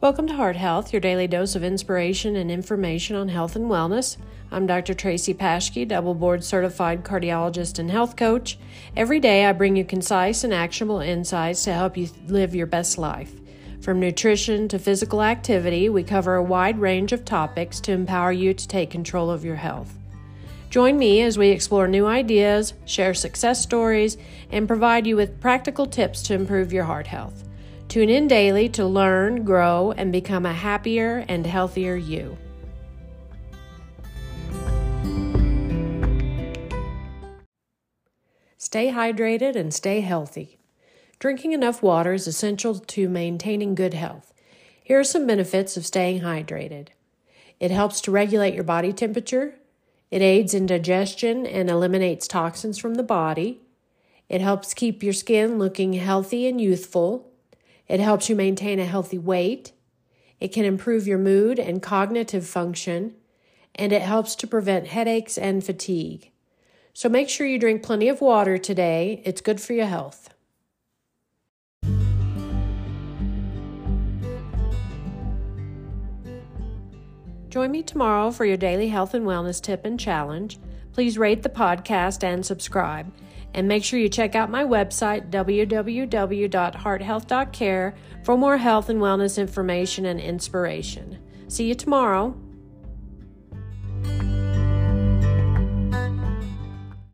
Welcome to Heart Health, your daily dose of inspiration and information on health and wellness. I'm Dr. Tracy Paschke, double board certified cardiologist and health coach. Every day I bring you concise and actionable insights to help you live your best life. From nutrition to physical activity, we cover a wide range of topics to empower you to take control of your health. Join me as we explore new ideas, share success stories, and provide you with practical tips to improve your heart health. Tune in daily to learn, grow, and become a happier and healthier you. Stay hydrated and stay healthy. Drinking enough water is essential to maintaining good health. Here are some benefits of staying hydrated it helps to regulate your body temperature, it aids in digestion and eliminates toxins from the body, it helps keep your skin looking healthy and youthful. It helps you maintain a healthy weight. It can improve your mood and cognitive function, and it helps to prevent headaches and fatigue. So make sure you drink plenty of water today. It's good for your health. Join me tomorrow for your daily health and wellness tip and challenge. Please rate the podcast and subscribe. And make sure you check out my website, www.hearthealth.care, for more health and wellness information and inspiration. See you tomorrow.